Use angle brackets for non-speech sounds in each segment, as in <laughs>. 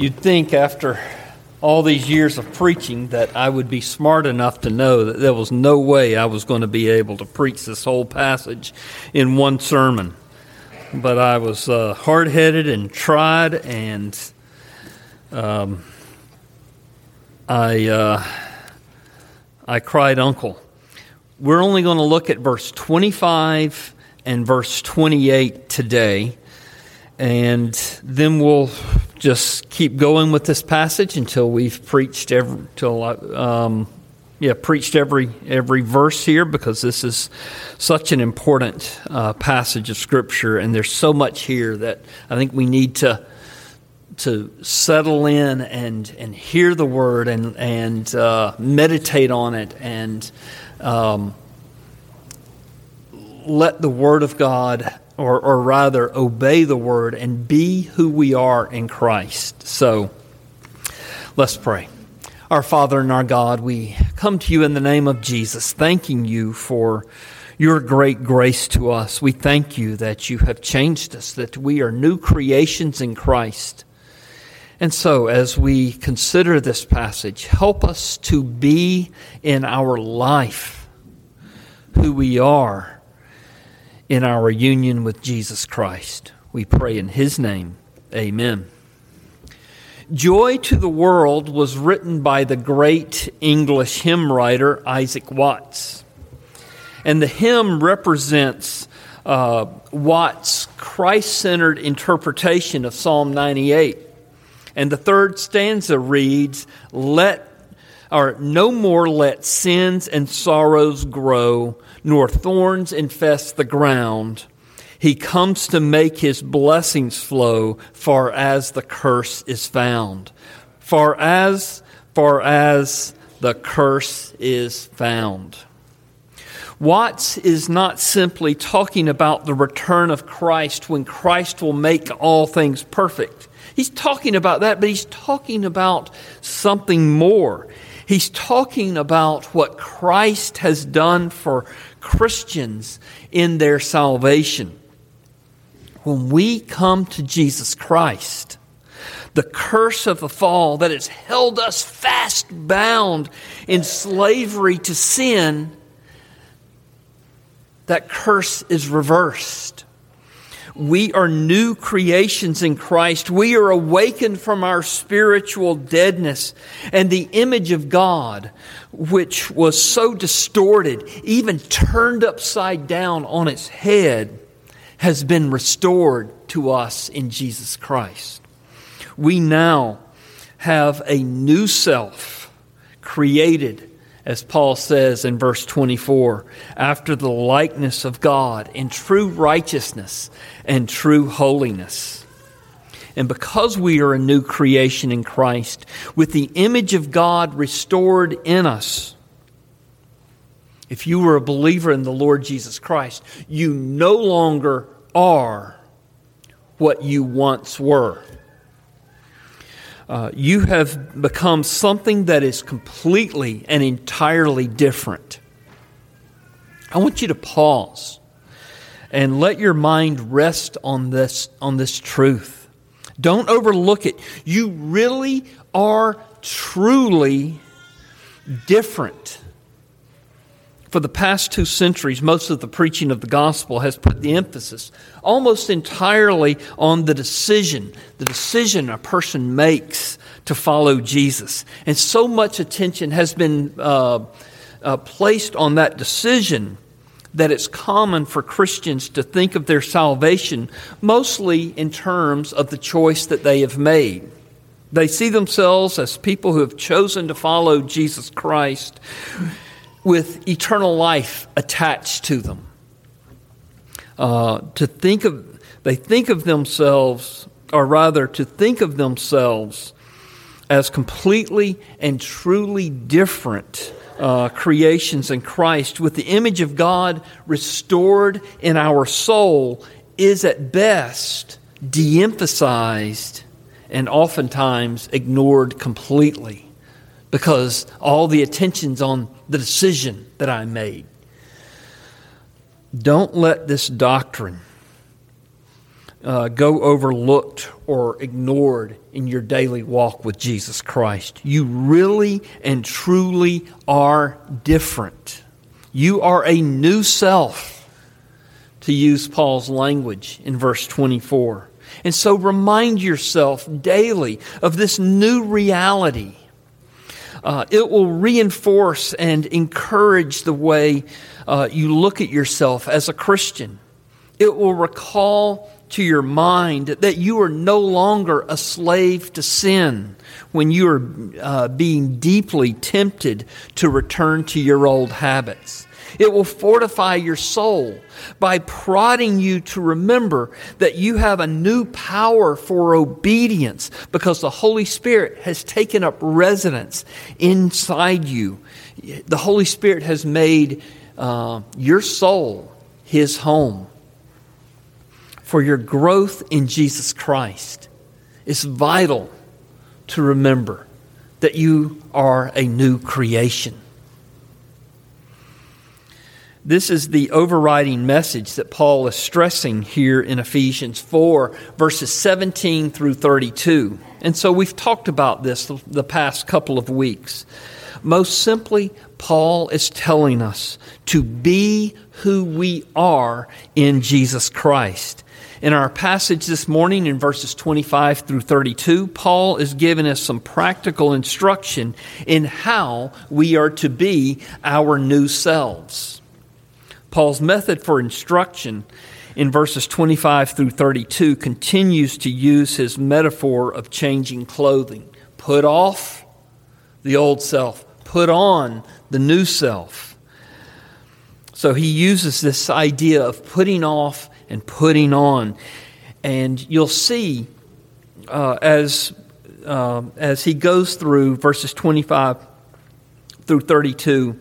You'd think after all these years of preaching that I would be smart enough to know that there was no way I was going to be able to preach this whole passage in one sermon. But I was uh, hard headed and tried, and um, I, uh, I cried uncle. We're only going to look at verse 25 and verse 28 today, and then we'll just keep going with this passage until we've preached every um, yeah preached every every verse here because this is such an important uh, passage of scripture and there's so much here that I think we need to to settle in and and hear the word and and uh, meditate on it and um, let the word of God or, or rather obey the word and be who we are in Christ. So let's pray. Our Father and our God, we come to you in the name of Jesus, thanking you for your great grace to us. We thank you that you have changed us, that we are new creations in Christ. And so, as we consider this passage, help us to be in our life who we are in our union with Jesus Christ. We pray in His name. Amen. Joy to the World was written by the great English hymn writer Isaac Watts. And the hymn represents uh, Watts' Christ centered interpretation of Psalm 98. And the third stanza reads, Let or no more let sins and sorrows grow, nor thorns infest the ground. He comes to make his blessings flow far as the curse is found. Far as, far as the curse is found. Watts is not simply talking about the return of Christ when Christ will make all things perfect. He's talking about that, but he's talking about something more. He's talking about what Christ has done for Christians in their salvation. When we come to Jesus Christ, the curse of the fall that has held us fast bound in slavery to sin, that curse is reversed. We are new creations in Christ. We are awakened from our spiritual deadness. And the image of God, which was so distorted, even turned upside down on its head, has been restored to us in Jesus Christ. We now have a new self created as Paul says in verse 24, after the likeness of God in true righteousness and true holiness. And because we are a new creation in Christ, with the image of God restored in us, if you were a believer in the Lord Jesus Christ, you no longer are what you once were. Uh, you have become something that is completely and entirely different. I want you to pause and let your mind rest on this, on this truth. Don't overlook it. You really are truly different for the past two centuries, most of the preaching of the gospel has put the emphasis almost entirely on the decision, the decision a person makes to follow Jesus. And so much attention has been uh, uh, placed on that decision that it's common for Christians to think of their salvation mostly in terms of the choice that they have made. They see themselves as people who have chosen to follow Jesus Christ with eternal life attached to them. Uh, to think of, they think of themselves, or rather, to think of themselves as completely and truly different uh, creations in Christ, with the image of God restored in our soul, is at best de emphasized and oftentimes ignored completely because all the attention's on the decision that I made. Don't let this doctrine uh, go overlooked or ignored in your daily walk with Jesus Christ. You really and truly are different. You are a new self, to use Paul's language in verse 24. And so remind yourself daily of this new reality. Uh, it will reinforce and encourage the way uh, you look at yourself as a Christian. It will recall to your mind that you are no longer a slave to sin when you are uh, being deeply tempted to return to your old habits. It will fortify your soul by prodding you to remember that you have a new power for obedience because the Holy Spirit has taken up residence inside you. The Holy Spirit has made uh, your soul his home for your growth in Jesus Christ, it's vital to remember that you are a new creation. This is the overriding message that Paul is stressing here in Ephesians 4, verses 17 through 32. And so we've talked about this the past couple of weeks. Most simply, Paul is telling us to be who we are in Jesus Christ. In our passage this morning in verses 25 through 32, Paul is giving us some practical instruction in how we are to be our new selves. Paul's method for instruction in verses 25 through 32 continues to use his metaphor of changing clothing. Put off the old self, put on the new self. So he uses this idea of putting off and putting on. And you'll see uh, as, uh, as he goes through verses 25 through 32,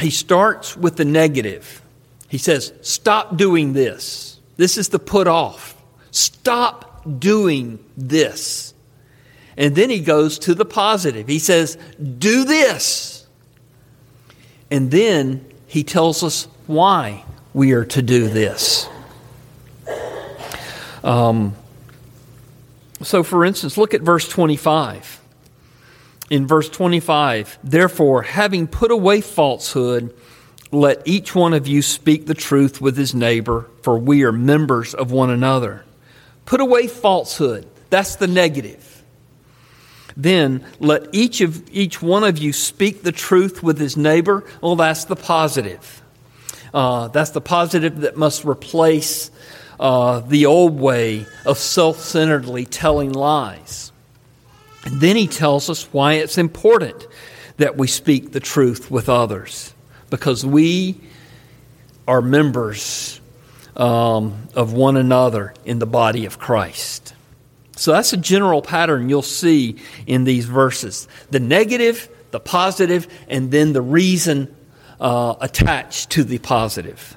he starts with the negative. He says, Stop doing this. This is the put off. Stop doing this. And then he goes to the positive. He says, Do this. And then he tells us why we are to do this. Um, so, for instance, look at verse 25. In verse 25, therefore, having put away falsehood, let each one of you speak the truth with his neighbor, for we are members of one another. Put away falsehood. That's the negative. Then let each of each one of you speak the truth with his neighbor. Well, that's the positive. Uh, that's the positive that must replace uh, the old way of self centeredly telling lies. And then he tells us why it's important that we speak the truth with others, because we are members um, of one another in the body of Christ. So that's a general pattern you'll see in these verses the negative, the positive, and then the reason uh, attached to the positive.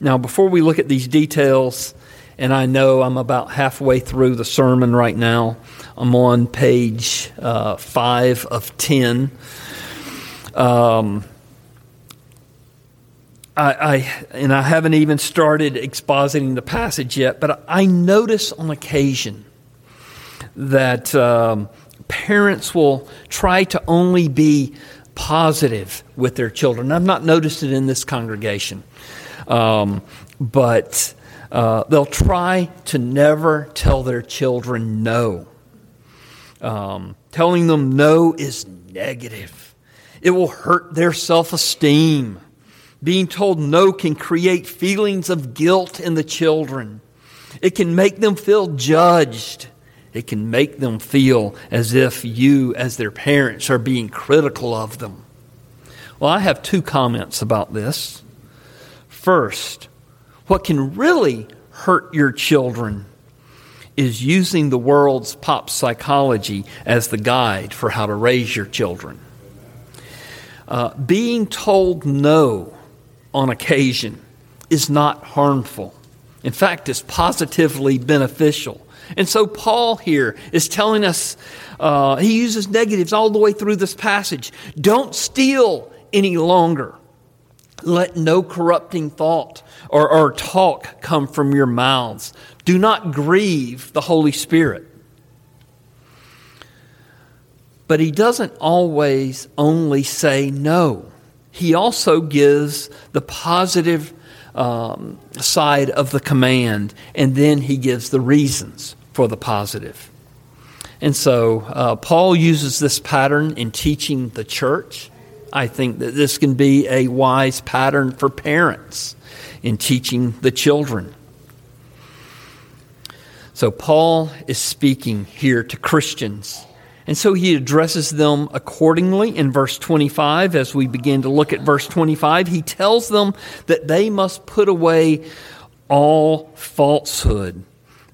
Now, before we look at these details, and I know I'm about halfway through the sermon right now, I'm on page uh, 5 of 10. Um, I, I, and I haven't even started expositing the passage yet, but I notice on occasion that um, parents will try to only be positive with their children. I've not noticed it in this congregation, um, but uh, they'll try to never tell their children no. Um, telling them no is negative, it will hurt their self esteem. Being told no can create feelings of guilt in the children. It can make them feel judged. It can make them feel as if you, as their parents, are being critical of them. Well, I have two comments about this. First, what can really hurt your children is using the world's pop psychology as the guide for how to raise your children. Uh, being told no on occasion is not harmful. In fact, it's positively beneficial. And so, Paul here is telling us, uh, he uses negatives all the way through this passage. Don't steal any longer. Let no corrupting thought or, or talk come from your mouths. Do not grieve the Holy Spirit. But he doesn't always only say no. He also gives the positive um, side of the command, and then he gives the reasons for the positive. And so uh, Paul uses this pattern in teaching the church. I think that this can be a wise pattern for parents in teaching the children. So Paul is speaking here to Christians. And so he addresses them accordingly in verse 25. As we begin to look at verse 25, he tells them that they must put away all falsehood.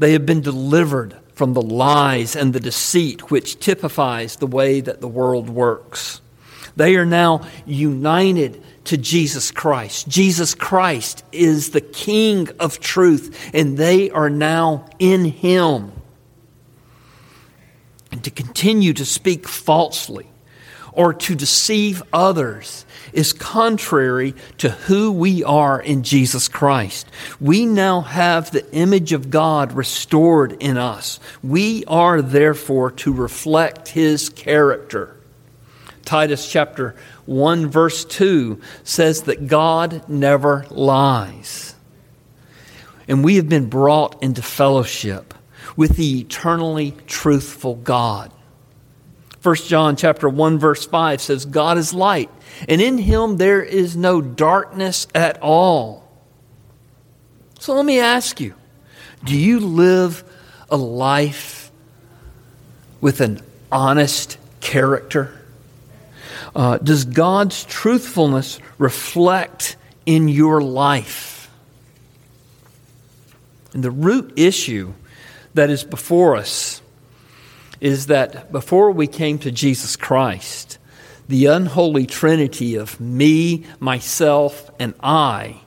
They have been delivered from the lies and the deceit which typifies the way that the world works. They are now united to Jesus Christ. Jesus Christ is the King of truth, and they are now in Him. And to continue to speak falsely or to deceive others is contrary to who we are in Jesus Christ. We now have the image of God restored in us. We are therefore to reflect His character. Titus chapter 1, verse 2 says that God never lies. And we have been brought into fellowship with the eternally truthful God. 1 John chapter 1 verse 5 says God is light and in him there is no darkness at all. So let me ask you, do you live a life with an honest character? Uh, does God's truthfulness reflect in your life? And the root issue that is before us is that before we came to Jesus Christ, the unholy trinity of me, myself, and I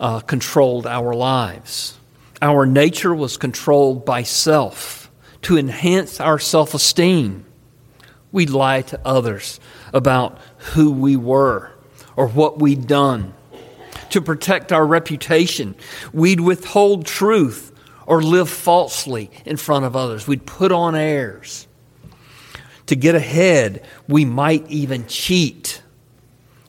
uh, controlled our lives. Our nature was controlled by self to enhance our self esteem. We'd lie to others about who we were or what we'd done. To protect our reputation, we'd withhold truth or live falsely in front of others. We'd put on airs. To get ahead, we might even cheat.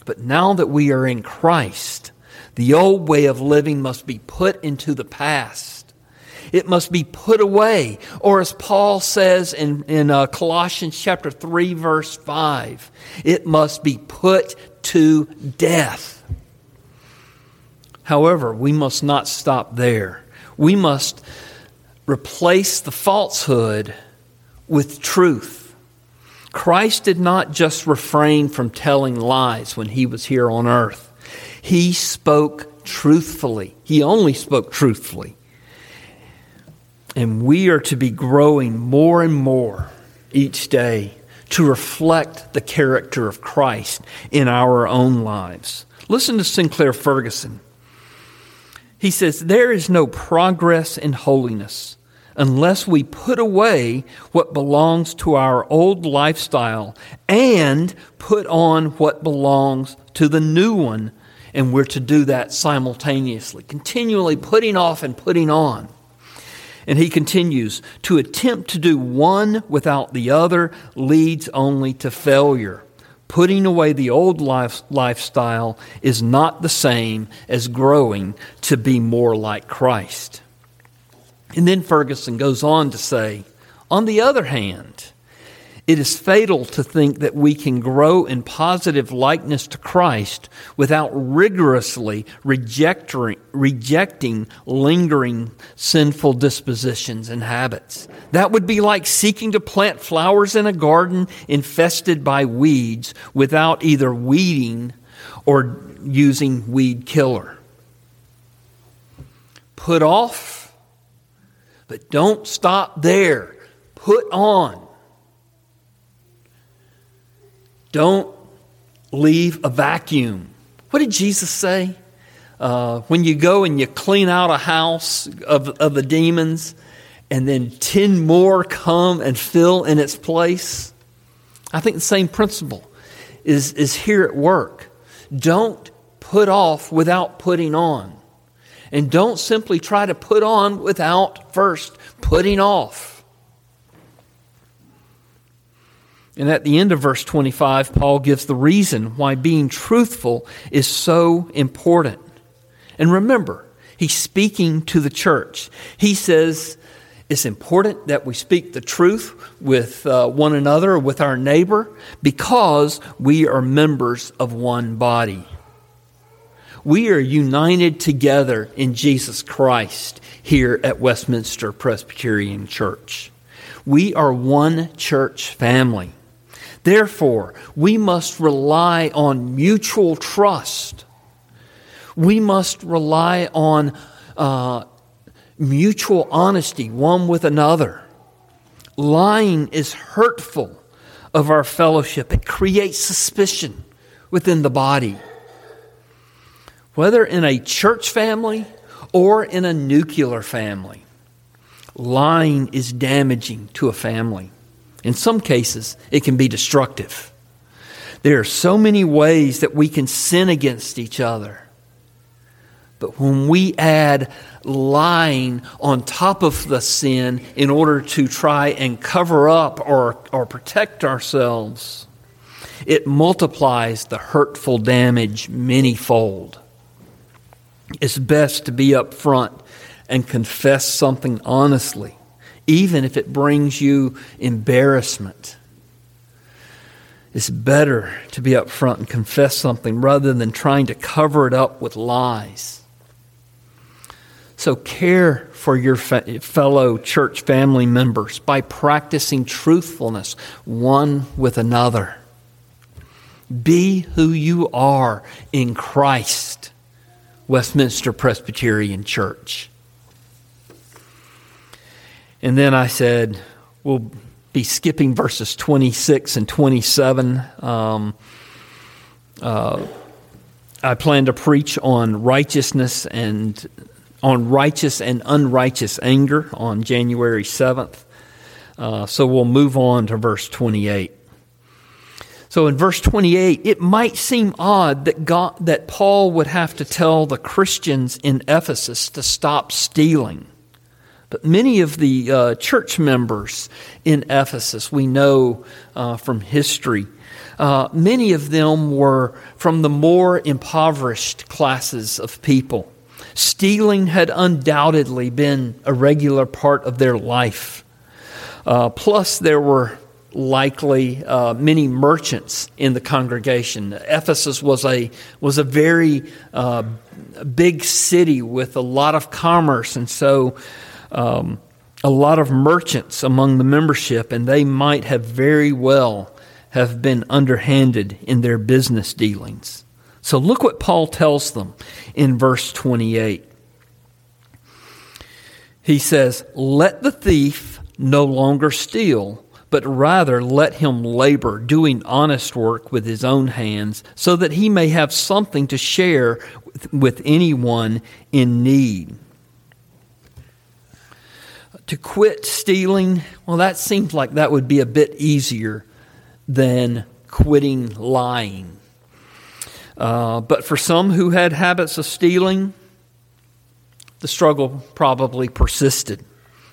But now that we are in Christ, the old way of living must be put into the past. It must be put away. Or as Paul says in, in uh, Colossians chapter 3, verse 5, it must be put to death. However, we must not stop there. We must replace the falsehood with truth. Christ did not just refrain from telling lies when he was here on earth. He spoke truthfully. He only spoke truthfully. And we are to be growing more and more each day to reflect the character of Christ in our own lives. Listen to Sinclair Ferguson. He says, There is no progress in holiness unless we put away what belongs to our old lifestyle and put on what belongs to the new one. And we're to do that simultaneously, continually putting off and putting on. And he continues to attempt to do one without the other leads only to failure. Putting away the old life, lifestyle is not the same as growing to be more like Christ. And then Ferguson goes on to say, on the other hand, it is fatal to think that we can grow in positive likeness to Christ without rigorously rejecting, lingering sinful dispositions and habits. That would be like seeking to plant flowers in a garden infested by weeds without either weeding or using weed killer. Put off but don't stop there. Put on. Don't leave a vacuum. What did Jesus say? Uh, when you go and you clean out a house of, of the demons, and then 10 more come and fill in its place. I think the same principle is, is here at work. Don't put off without putting on. And don't simply try to put on without first putting off. And at the end of verse 25, Paul gives the reason why being truthful is so important. And remember, he's speaking to the church. He says, it's important that we speak the truth with uh, one another, with our neighbor, because we are members of one body. We are united together in Jesus Christ here at Westminster Presbyterian Church. We are one church family. Therefore, we must rely on mutual trust. We must rely on uh, mutual honesty one with another. Lying is hurtful of our fellowship, it creates suspicion within the body. Whether in a church family or in a nuclear family, lying is damaging to a family. In some cases, it can be destructive. There are so many ways that we can sin against each other. But when we add lying on top of the sin in order to try and cover up or, or protect ourselves, it multiplies the hurtful damage manyfold. It's best to be upfront and confess something honestly, even if it brings you embarrassment. It's better to be upfront and confess something rather than trying to cover it up with lies. So care for your fellow church family members by practicing truthfulness one with another. Be who you are in Christ, Westminster Presbyterian Church. And then I said, we'll be skipping verses 26 and 27. Um, uh, I plan to preach on righteousness and on righteous and unrighteous anger on January 7th. Uh, so we'll move on to verse 28. So in verse 28, it might seem odd that God, that Paul would have to tell the Christians in Ephesus to stop stealing. But many of the uh, church members in Ephesus, we know uh, from history, uh, many of them were from the more impoverished classes of people. Stealing had undoubtedly been a regular part of their life. Uh, plus, there were likely uh, many merchants in the congregation. Ephesus was a was a very uh, big city with a lot of commerce, and so um, a lot of merchants among the membership, and they might have very well have been underhanded in their business dealings. So look what Paul tells them in verse 28. He says, Let the thief no longer steal, but rather let him labor, doing honest work with his own hands, so that he may have something to share with, with anyone in need. To quit stealing, well, that seems like that would be a bit easier than quitting lying. Uh, but for some who had habits of stealing, the struggle probably persisted.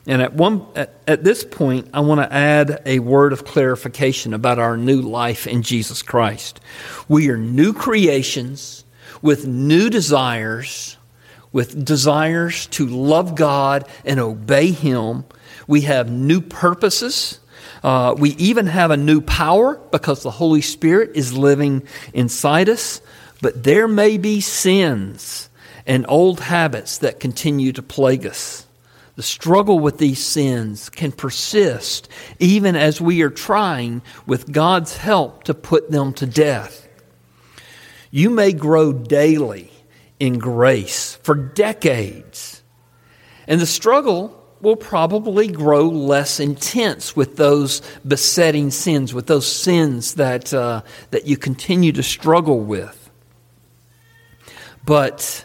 And at, one, at, at this point, I want to add a word of clarification about our new life in Jesus Christ. We are new creations with new desires, with desires to love God and obey Him. We have new purposes. Uh, we even have a new power because the Holy Spirit is living inside us. But there may be sins and old habits that continue to plague us. The struggle with these sins can persist even as we are trying, with God's help, to put them to death. You may grow daily in grace for decades, and the struggle will probably grow less intense with those besetting sins, with those sins that, uh, that you continue to struggle with but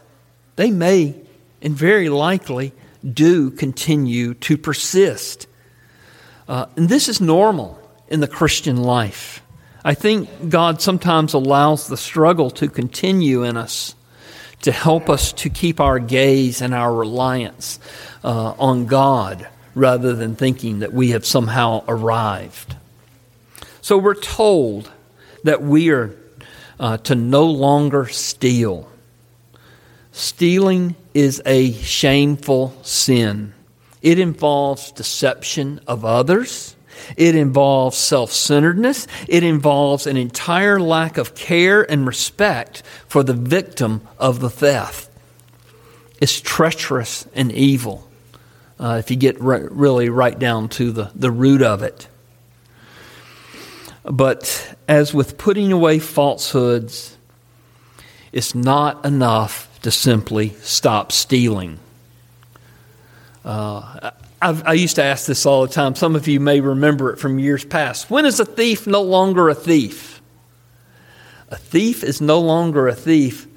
they may and very likely do continue to persist. Uh, and this is normal in the Christian life. I think God sometimes allows the struggle to continue in us to help us to keep our gaze and our reliance uh, on God rather than thinking that we have somehow arrived. So we're told that we are uh, to no longer steal. Stealing is a shameful sin. It involves deception of others. It involves self centeredness. It involves an entire lack of care and respect for the victim of the theft. It's treacherous and evil uh, if you get re- really right down to the, the root of it. But as with putting away falsehoods, it's not enough to simply stop stealing. Uh, i used to ask this all the time. Some of you may remember it from years past. When is a thief no longer a thief? A thief is no longer a thief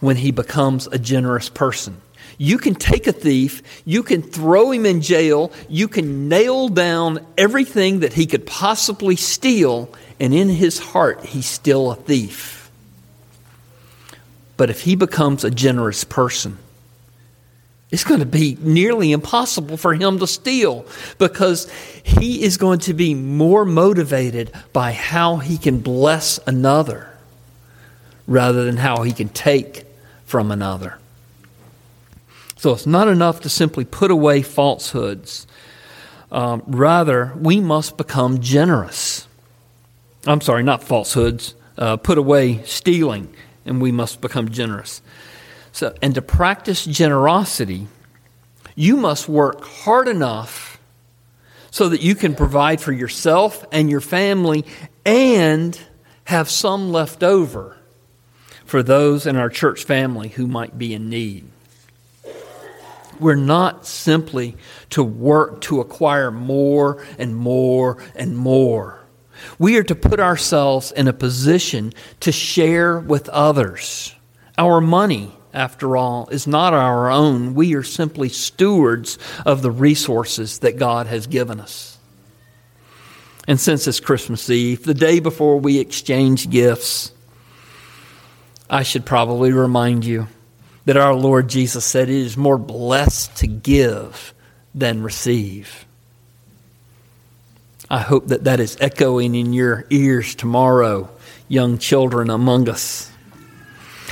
when he becomes a generous person. You can take a thief, you can throw him in jail, you can nail down everything that he could possibly steal, and in his heart, he's still a thief. But if he becomes a generous person, it's going to be nearly impossible for him to steal because he is going to be more motivated by how he can bless another rather than how he can take from another. So it's not enough to simply put away falsehoods. Um, rather, we must become generous. I'm sorry, not falsehoods. Uh, put away stealing, and we must become generous. So, and to practice generosity, you must work hard enough so that you can provide for yourself and your family and have some left over for those in our church family who might be in need. We're not simply to work to acquire more and more and more. We are to put ourselves in a position to share with others. Our money, after all, is not our own. We are simply stewards of the resources that God has given us. And since it's Christmas Eve, the day before we exchange gifts, I should probably remind you that our Lord Jesus said it is more blessed to give than receive. I hope that that is echoing in your ears tomorrow, young children among us.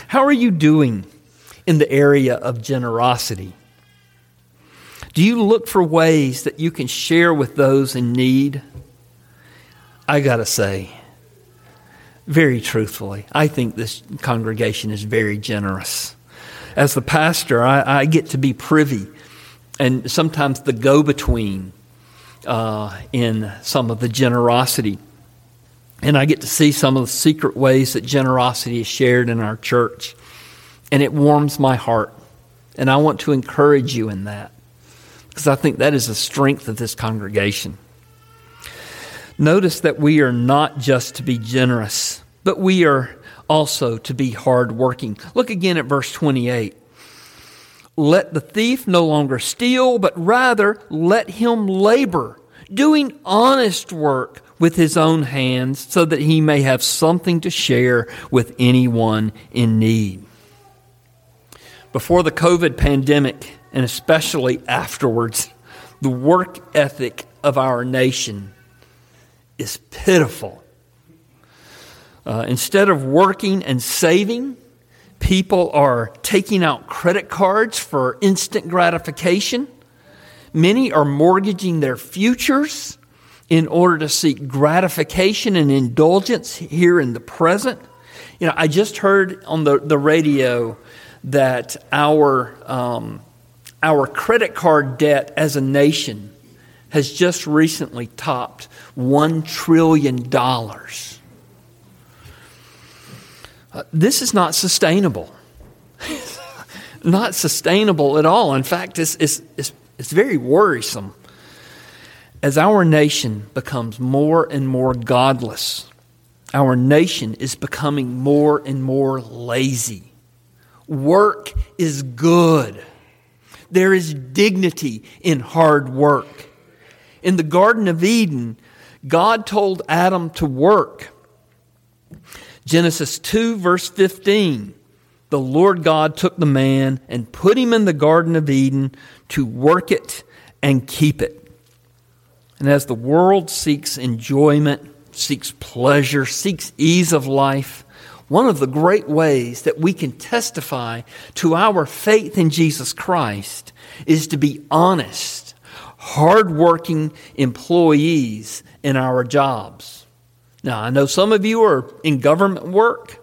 How are you doing in the area of generosity? Do you look for ways that you can share with those in need? I got to say, very truthfully, I think this congregation is very generous as the pastor, I, I get to be privy and sometimes the go between uh, in some of the generosity. And I get to see some of the secret ways that generosity is shared in our church. And it warms my heart. And I want to encourage you in that because I think that is the strength of this congregation. Notice that we are not just to be generous, but we are also to be hardworking. Look again at verse 28. Let the thief no longer steal, but rather let him labor, doing honest work with his own hands, so that he may have something to share with anyone in need. Before the COVID pandemic, and especially afterwards, the work ethic of our nation is pitiful. Uh, instead of working and saving, people are taking out credit cards for instant gratification. Many are mortgaging their futures in order to seek gratification and indulgence here in the present. You know, I just heard on the, the radio that our, um, our credit card debt as a nation has just recently topped $1 trillion. Uh, this is not sustainable. <laughs> not sustainable at all. In fact, it's, it's, it's, it's very worrisome. As our nation becomes more and more godless, our nation is becoming more and more lazy. Work is good. There is dignity in hard work. In the Garden of Eden, God told Adam to work. Genesis 2, verse 15. the Lord God took the man and put him in the Garden of Eden to work it and keep it. And as the world seeks enjoyment, seeks pleasure, seeks ease of life, one of the great ways that we can testify to our faith in Jesus Christ is to be honest, hardworking employees in our jobs. Now, I know some of you are in government work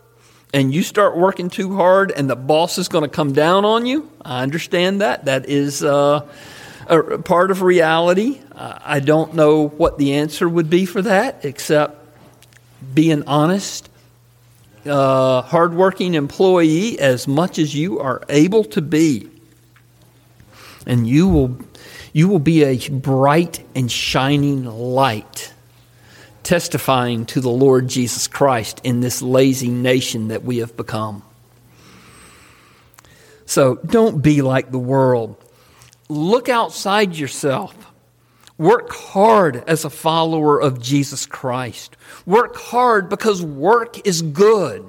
and you start working too hard and the boss is going to come down on you. I understand that. That is uh, a part of reality. I don't know what the answer would be for that except being honest uh, hardworking employee as much as you are able to be. And you will, you will be a bright and shining light, testifying to the Lord Jesus Christ in this lazy nation that we have become. So don't be like the world. Look outside yourself. Work hard as a follower of Jesus Christ. Work hard because work is good.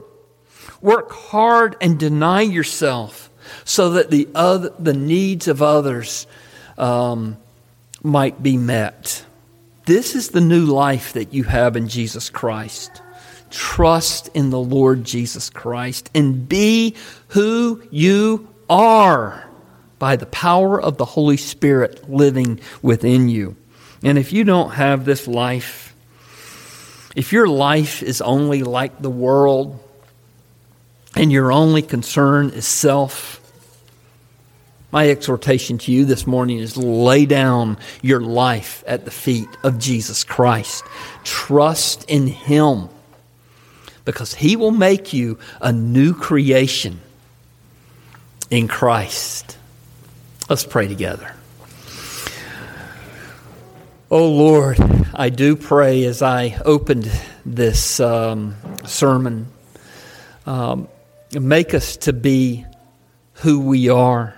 Work hard and deny yourself so that the, other, the needs of others um, might be met. This is the new life that you have in Jesus Christ. Trust in the Lord Jesus Christ and be who you are by the power of the Holy Spirit living within you. And if you don't have this life, if your life is only like the world and your only concern is self, my exhortation to you this morning is lay down your life at the feet of Jesus Christ. Trust in Him because He will make you a new creation in Christ. Let's pray together. Oh Lord, I do pray as I opened this um, sermon, um, make us to be who we are.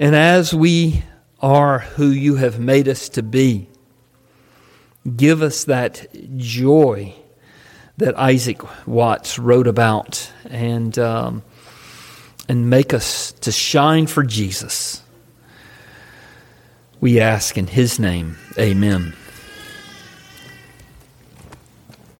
And as we are who you have made us to be, give us that joy that Isaac Watts wrote about and, um, and make us to shine for Jesus. We ask in his name, amen.